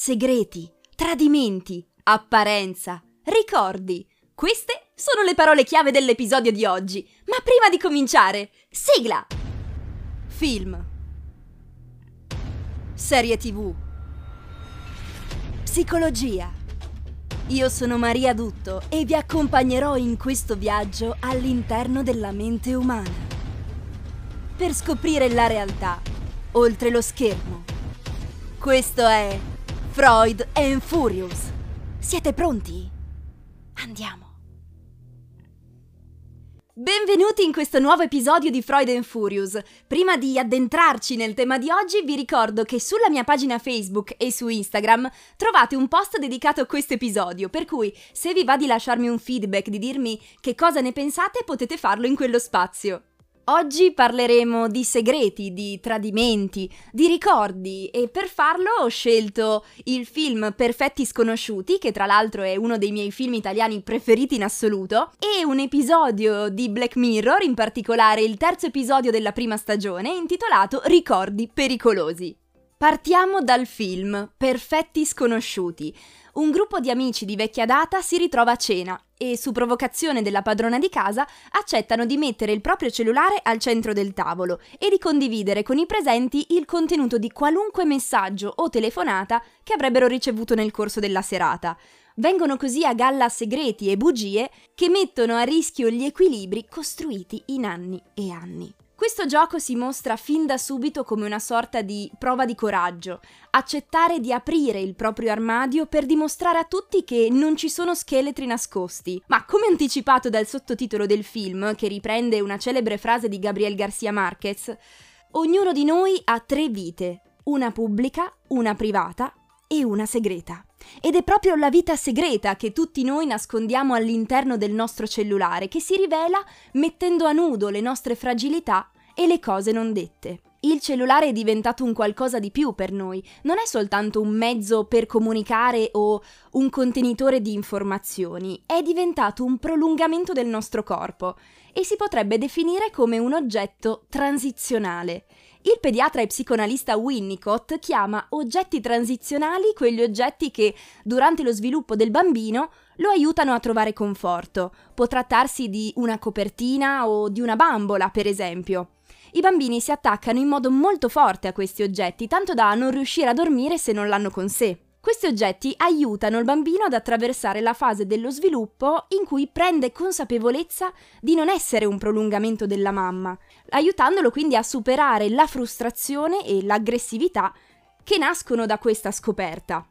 segreti, tradimenti, apparenza, ricordi. Queste sono le parole chiave dell'episodio di oggi. Ma prima di cominciare, sigla! Film. Serie TV. Psicologia. Io sono Maria Dutto e vi accompagnerò in questo viaggio all'interno della mente umana. Per scoprire la realtà, oltre lo schermo. Questo è Freud and Furious. Siete pronti? Andiamo. Benvenuti in questo nuovo episodio di Freud and Furious. Prima di addentrarci nel tema di oggi, vi ricordo che sulla mia pagina Facebook e su Instagram trovate un post dedicato a questo episodio, per cui se vi va di lasciarmi un feedback, di dirmi che cosa ne pensate, potete farlo in quello spazio. Oggi parleremo di segreti, di tradimenti, di ricordi e per farlo ho scelto il film Perfetti sconosciuti, che tra l'altro è uno dei miei film italiani preferiti in assoluto, e un episodio di Black Mirror, in particolare il terzo episodio della prima stagione, intitolato Ricordi pericolosi. Partiamo dal film Perfetti sconosciuti. Un gruppo di amici di vecchia data si ritrova a cena e, su provocazione della padrona di casa, accettano di mettere il proprio cellulare al centro del tavolo e di condividere con i presenti il contenuto di qualunque messaggio o telefonata che avrebbero ricevuto nel corso della serata. Vengono così a galla segreti e bugie che mettono a rischio gli equilibri costruiti in anni e anni. Questo gioco si mostra fin da subito come una sorta di prova di coraggio, accettare di aprire il proprio armadio per dimostrare a tutti che non ci sono scheletri nascosti. Ma come anticipato dal sottotitolo del film, che riprende una celebre frase di Gabriel Garcia Marquez, ognuno di noi ha tre vite, una pubblica, una privata e una segreta. Ed è proprio la vita segreta che tutti noi nascondiamo all'interno del nostro cellulare, che si rivela mettendo a nudo le nostre fragilità e le cose non dette. Il cellulare è diventato un qualcosa di più per noi, non è soltanto un mezzo per comunicare o un contenitore di informazioni, è diventato un prolungamento del nostro corpo e si potrebbe definire come un oggetto transizionale. Il pediatra e psicoanalista Winnicott chiama oggetti transizionali quegli oggetti che, durante lo sviluppo del bambino, lo aiutano a trovare conforto. Può trattarsi di una copertina o di una bambola, per esempio. I bambini si attaccano in modo molto forte a questi oggetti, tanto da non riuscire a dormire se non l'hanno con sé. Questi oggetti aiutano il bambino ad attraversare la fase dello sviluppo in cui prende consapevolezza di non essere un prolungamento della mamma, aiutandolo quindi a superare la frustrazione e l'aggressività che nascono da questa scoperta.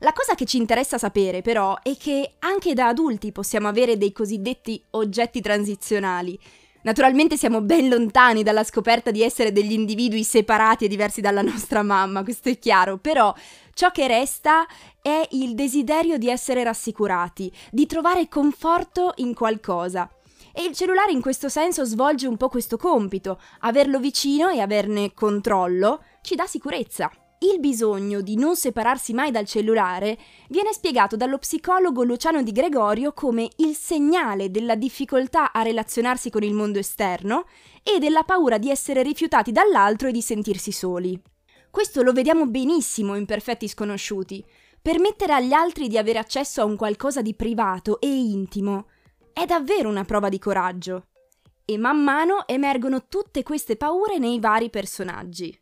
La cosa che ci interessa sapere però è che anche da adulti possiamo avere dei cosiddetti oggetti transizionali, Naturalmente siamo ben lontani dalla scoperta di essere degli individui separati e diversi dalla nostra mamma, questo è chiaro, però ciò che resta è il desiderio di essere rassicurati, di trovare conforto in qualcosa. E il cellulare in questo senso svolge un po' questo compito, averlo vicino e averne controllo ci dà sicurezza. Il bisogno di non separarsi mai dal cellulare viene spiegato dallo psicologo Luciano Di Gregorio come il segnale della difficoltà a relazionarsi con il mondo esterno e della paura di essere rifiutati dall'altro e di sentirsi soli. Questo lo vediamo benissimo in Perfetti Sconosciuti. Permettere agli altri di avere accesso a un qualcosa di privato e intimo è davvero una prova di coraggio. E man mano emergono tutte queste paure nei vari personaggi.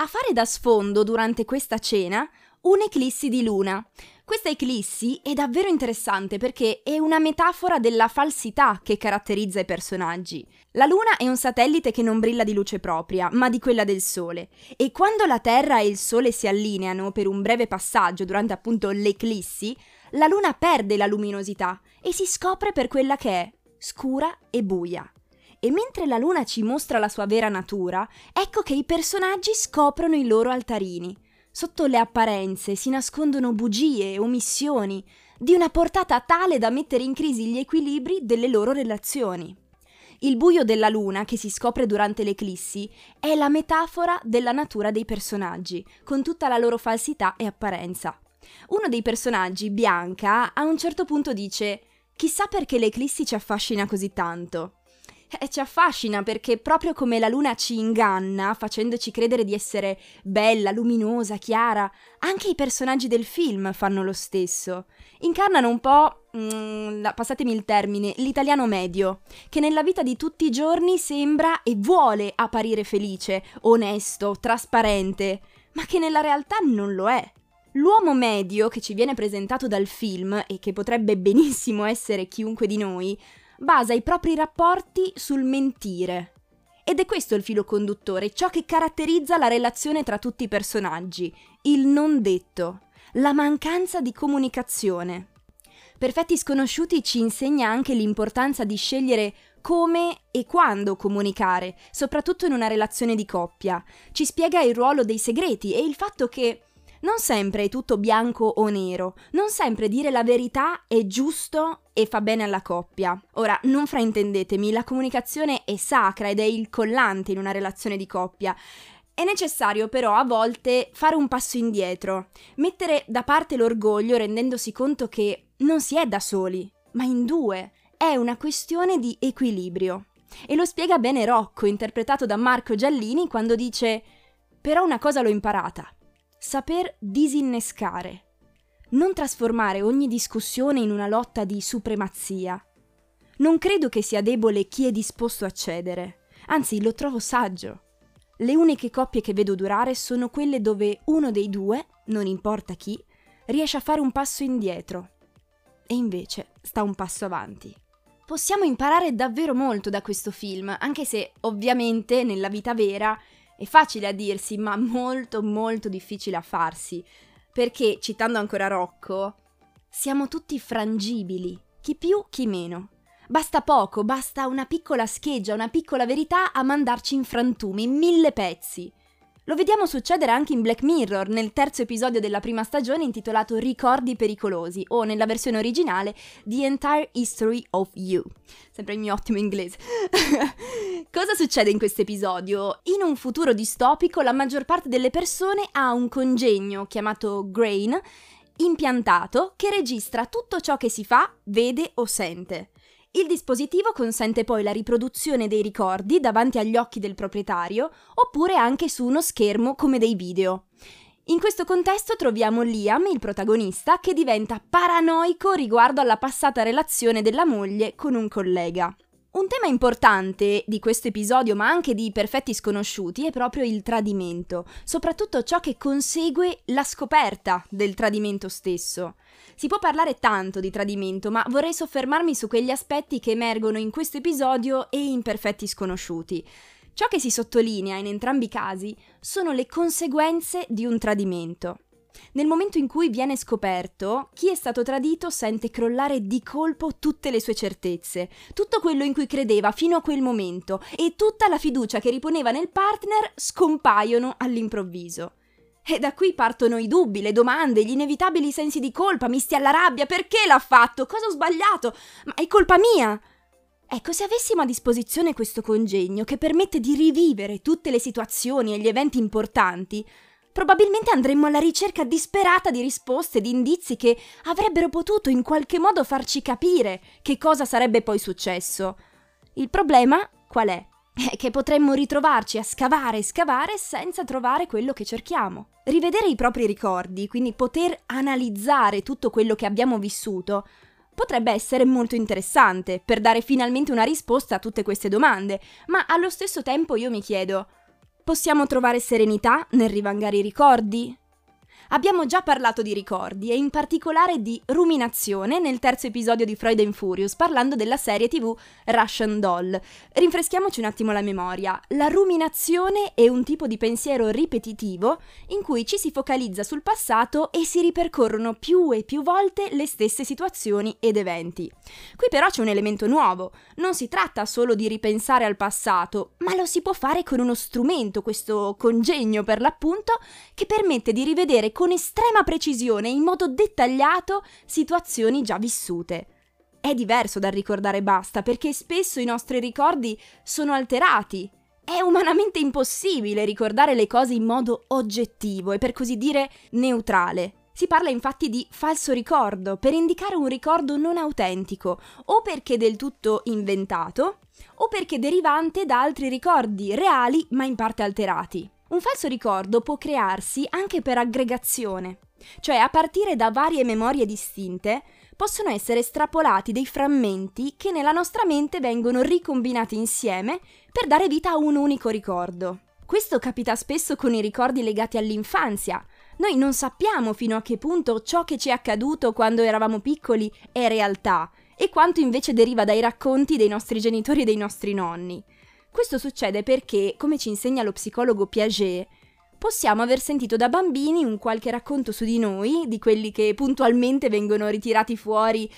A fare da sfondo durante questa cena un'eclissi di luna. Questa eclissi è davvero interessante perché è una metafora della falsità che caratterizza i personaggi. La luna è un satellite che non brilla di luce propria, ma di quella del Sole, e quando la Terra e il Sole si allineano per un breve passaggio durante appunto l'eclissi, la luna perde la luminosità e si scopre per quella che è, scura e buia. E mentre la luna ci mostra la sua vera natura, ecco che i personaggi scoprono i loro altarini. Sotto le apparenze si nascondono bugie omissioni, di una portata tale da mettere in crisi gli equilibri delle loro relazioni. Il buio della luna, che si scopre durante l'eclissi, è la metafora della natura dei personaggi, con tutta la loro falsità e apparenza. Uno dei personaggi, Bianca, a un certo punto dice Chissà perché l'eclissi ci affascina così tanto. E ci affascina perché proprio come la luna ci inganna, facendoci credere di essere bella, luminosa, chiara, anche i personaggi del film fanno lo stesso. Incarnano un po', mm, passatemi il termine, l'italiano medio, che nella vita di tutti i giorni sembra e vuole apparire felice, onesto, trasparente, ma che nella realtà non lo è. L'uomo medio che ci viene presentato dal film e che potrebbe benissimo essere chiunque di noi, basa i propri rapporti sul mentire. Ed è questo il filo conduttore, ciò che caratterizza la relazione tra tutti i personaggi, il non detto, la mancanza di comunicazione. Perfetti sconosciuti ci insegna anche l'importanza di scegliere come e quando comunicare, soprattutto in una relazione di coppia. Ci spiega il ruolo dei segreti e il fatto che non sempre è tutto bianco o nero, non sempre dire la verità è giusto e fa bene alla coppia. Ora, non fraintendetemi, la comunicazione è sacra ed è il collante in una relazione di coppia. È necessario però a volte fare un passo indietro, mettere da parte l'orgoglio rendendosi conto che non si è da soli, ma in due. È una questione di equilibrio. E lo spiega bene Rocco, interpretato da Marco Giallini, quando dice: Però una cosa l'ho imparata saper disinnescare, non trasformare ogni discussione in una lotta di supremazia. Non credo che sia debole chi è disposto a cedere, anzi lo trovo saggio. Le uniche coppie che vedo durare sono quelle dove uno dei due, non importa chi, riesce a fare un passo indietro e invece sta un passo avanti. Possiamo imparare davvero molto da questo film, anche se ovviamente nella vita vera è facile a dirsi, ma molto molto difficile a farsi, perché, citando ancora Rocco, siamo tutti frangibili, chi più, chi meno. Basta poco, basta una piccola scheggia, una piccola verità a mandarci in frantumi, in mille pezzi. Lo vediamo succedere anche in Black Mirror, nel terzo episodio della prima stagione intitolato Ricordi pericolosi, o nella versione originale The Entire History of You. Sempre il mio ottimo inglese. Cosa succede in questo episodio? In un futuro distopico la maggior parte delle persone ha un congegno chiamato Grain impiantato che registra tutto ciò che si fa, vede o sente. Il dispositivo consente poi la riproduzione dei ricordi davanti agli occhi del proprietario oppure anche su uno schermo come dei video. In questo contesto troviamo Liam, il protagonista, che diventa paranoico riguardo alla passata relazione della moglie con un collega. Un tema importante di questo episodio, ma anche di Perfetti Sconosciuti, è proprio il tradimento, soprattutto ciò che consegue la scoperta del tradimento stesso. Si può parlare tanto di tradimento, ma vorrei soffermarmi su quegli aspetti che emergono in questo episodio e in Perfetti Sconosciuti. Ciò che si sottolinea in entrambi i casi sono le conseguenze di un tradimento. Nel momento in cui viene scoperto, chi è stato tradito sente crollare di colpo tutte le sue certezze, tutto quello in cui credeva fino a quel momento e tutta la fiducia che riponeva nel partner scompaiono all'improvviso. E da qui partono i dubbi, le domande, gli inevitabili sensi di colpa, misti alla rabbia. Perché l'ha fatto? Cosa ho sbagliato? Ma è colpa mia! Ecco, se avessimo a disposizione questo congegno che permette di rivivere tutte le situazioni e gli eventi importanti, probabilmente andremmo alla ricerca disperata di risposte, di indizi che avrebbero potuto in qualche modo farci capire che cosa sarebbe poi successo. Il problema qual è? È che potremmo ritrovarci a scavare e scavare senza trovare quello che cerchiamo. Rivedere i propri ricordi, quindi poter analizzare tutto quello che abbiamo vissuto, potrebbe essere molto interessante per dare finalmente una risposta a tutte queste domande, ma allo stesso tempo io mi chiedo, Possiamo trovare serenità nel rivangare i ricordi? Abbiamo già parlato di ricordi e in particolare di ruminazione nel terzo episodio di Freud and Furious parlando della serie tv Russian Doll. Rinfreschiamoci un attimo la memoria. La ruminazione è un tipo di pensiero ripetitivo in cui ci si focalizza sul passato e si ripercorrono più e più volte le stesse situazioni ed eventi. Qui però c'è un elemento nuovo. Non si tratta solo di ripensare al passato, ma lo si può fare con uno strumento, questo congegno per l'appunto, che permette di rivedere con estrema precisione e in modo dettagliato situazioni già vissute. È diverso dal ricordare basta perché spesso i nostri ricordi sono alterati. È umanamente impossibile ricordare le cose in modo oggettivo e per così dire neutrale. Si parla infatti di falso ricordo per indicare un ricordo non autentico o perché del tutto inventato o perché derivante da altri ricordi reali ma in parte alterati. Un falso ricordo può crearsi anche per aggregazione, cioè a partire da varie memorie distinte possono essere estrapolati dei frammenti che nella nostra mente vengono ricombinati insieme per dare vita a un unico ricordo. Questo capita spesso con i ricordi legati all'infanzia. Noi non sappiamo fino a che punto ciò che ci è accaduto quando eravamo piccoli è realtà e quanto invece deriva dai racconti dei nostri genitori e dei nostri nonni. Questo succede perché, come ci insegna lo psicologo Piaget, possiamo aver sentito da bambini un qualche racconto su di noi, di quelli che puntualmente vengono ritirati fuori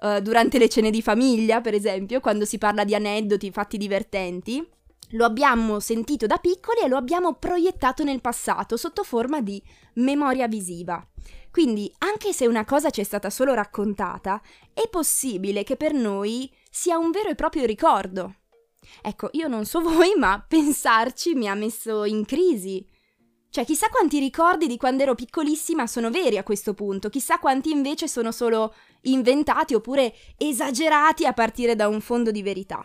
uh, durante le cene di famiglia, per esempio, quando si parla di aneddoti, fatti divertenti. Lo abbiamo sentito da piccoli e lo abbiamo proiettato nel passato sotto forma di memoria visiva. Quindi, anche se una cosa ci è stata solo raccontata, è possibile che per noi sia un vero e proprio ricordo. Ecco, io non so voi, ma pensarci mi ha messo in crisi. Cioè, chissà quanti ricordi di quando ero piccolissima sono veri a questo punto, chissà quanti invece sono solo inventati oppure esagerati a partire da un fondo di verità.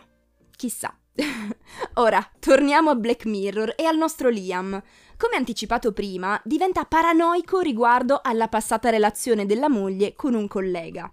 Chissà. Ora, torniamo a Black Mirror e al nostro Liam. Come anticipato prima, diventa paranoico riguardo alla passata relazione della moglie con un collega.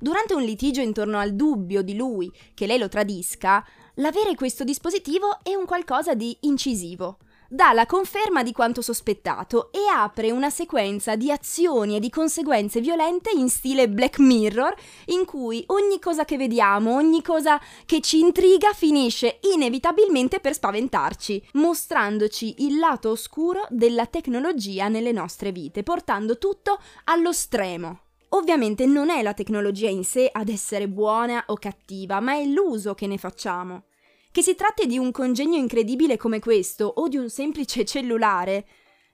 Durante un litigio intorno al dubbio di lui che lei lo tradisca, l'avere questo dispositivo è un qualcosa di incisivo dà la conferma di quanto sospettato e apre una sequenza di azioni e di conseguenze violente in stile Black Mirror, in cui ogni cosa che vediamo, ogni cosa che ci intriga finisce inevitabilmente per spaventarci, mostrandoci il lato oscuro della tecnologia nelle nostre vite, portando tutto allo stremo. Ovviamente non è la tecnologia in sé ad essere buona o cattiva, ma è l'uso che ne facciamo. Che si tratti di un congegno incredibile come questo o di un semplice cellulare,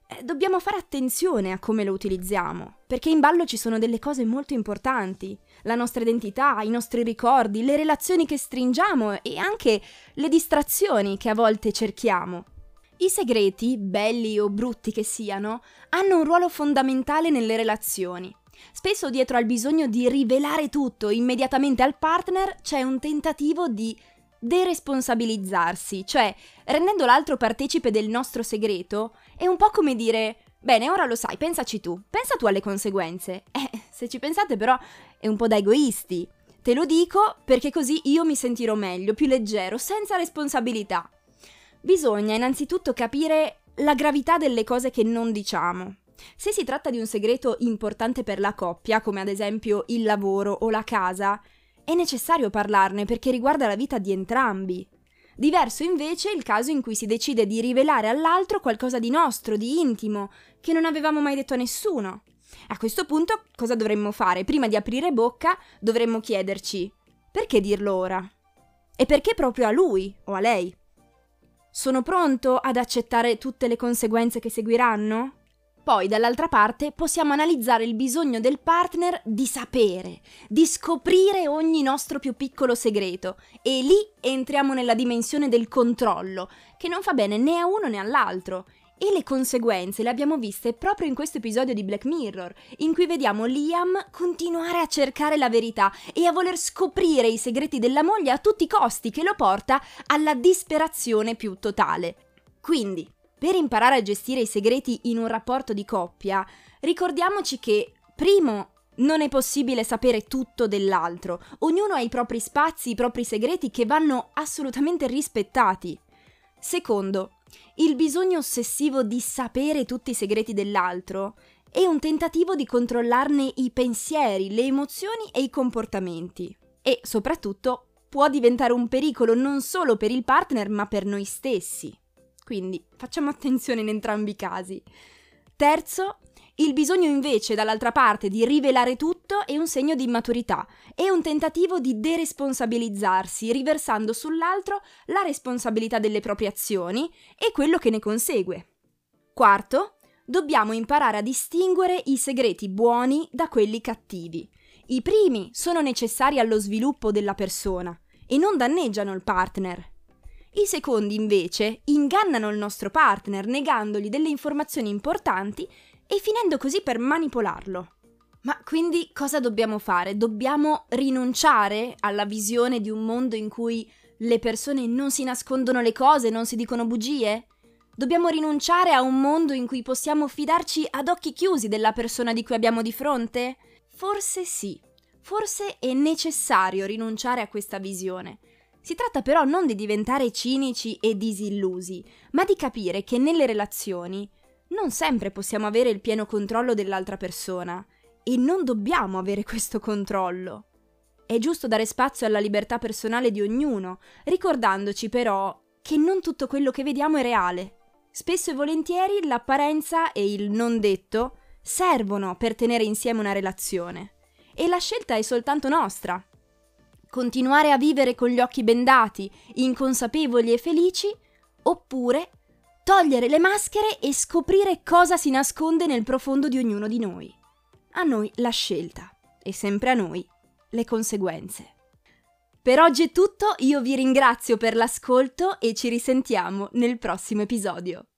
eh, dobbiamo fare attenzione a come lo utilizziamo, perché in ballo ci sono delle cose molto importanti, la nostra identità, i nostri ricordi, le relazioni che stringiamo e anche le distrazioni che a volte cerchiamo. I segreti, belli o brutti che siano, hanno un ruolo fondamentale nelle relazioni. Spesso dietro al bisogno di rivelare tutto immediatamente al partner c'è un tentativo di deresponsabilizzarsi, cioè rendendo l'altro partecipe del nostro segreto, è un po' come dire Bene, ora lo sai, pensaci tu, pensa tu alle conseguenze. Eh, se ci pensate però è un po' da egoisti. Te lo dico perché così io mi sentirò meglio, più leggero, senza responsabilità. Bisogna innanzitutto capire la gravità delle cose che non diciamo. Se si tratta di un segreto importante per la coppia, come ad esempio il lavoro o la casa, è necessario parlarne perché riguarda la vita di entrambi. Diverso invece il caso in cui si decide di rivelare all'altro qualcosa di nostro, di intimo, che non avevamo mai detto a nessuno. A questo punto cosa dovremmo fare? Prima di aprire bocca dovremmo chiederci perché dirlo ora? E perché proprio a lui o a lei? Sono pronto ad accettare tutte le conseguenze che seguiranno? Poi, dall'altra parte, possiamo analizzare il bisogno del partner di sapere, di scoprire ogni nostro più piccolo segreto e lì entriamo nella dimensione del controllo, che non fa bene né a uno né all'altro. E le conseguenze le abbiamo viste proprio in questo episodio di Black Mirror, in cui vediamo Liam continuare a cercare la verità e a voler scoprire i segreti della moglie a tutti i costi, che lo porta alla disperazione più totale. Quindi, per imparare a gestire i segreti in un rapporto di coppia, ricordiamoci che, primo, non è possibile sapere tutto dell'altro, ognuno ha i propri spazi, i propri segreti che vanno assolutamente rispettati. Secondo, il bisogno ossessivo di sapere tutti i segreti dell'altro è un tentativo di controllarne i pensieri, le emozioni e i comportamenti. E soprattutto può diventare un pericolo non solo per il partner ma per noi stessi. Quindi facciamo attenzione in entrambi i casi. Terzo, il bisogno invece dall'altra parte di rivelare tutto è un segno di immaturità, è un tentativo di deresponsabilizzarsi, riversando sull'altro la responsabilità delle proprie azioni e quello che ne consegue. Quarto, dobbiamo imparare a distinguere i segreti buoni da quelli cattivi. I primi sono necessari allo sviluppo della persona e non danneggiano il partner. I secondi, invece, ingannano il nostro partner negandogli delle informazioni importanti e finendo così per manipolarlo. Ma quindi cosa dobbiamo fare? Dobbiamo rinunciare alla visione di un mondo in cui Le persone non si nascondono le cose, non si dicono bugie? Dobbiamo rinunciare a un mondo in cui possiamo fidarci ad occhi chiusi della persona di cui abbiamo di fronte? Forse sì, forse è necessario rinunciare a questa visione. Si tratta però non di diventare cinici e disillusi, ma di capire che nelle relazioni non sempre possiamo avere il pieno controllo dell'altra persona e non dobbiamo avere questo controllo. È giusto dare spazio alla libertà personale di ognuno, ricordandoci però che non tutto quello che vediamo è reale. Spesso e volentieri l'apparenza e il non detto servono per tenere insieme una relazione. E la scelta è soltanto nostra. Continuare a vivere con gli occhi bendati, inconsapevoli e felici, oppure togliere le maschere e scoprire cosa si nasconde nel profondo di ognuno di noi. A noi la scelta e sempre a noi le conseguenze. Per oggi è tutto, io vi ringrazio per l'ascolto e ci risentiamo nel prossimo episodio.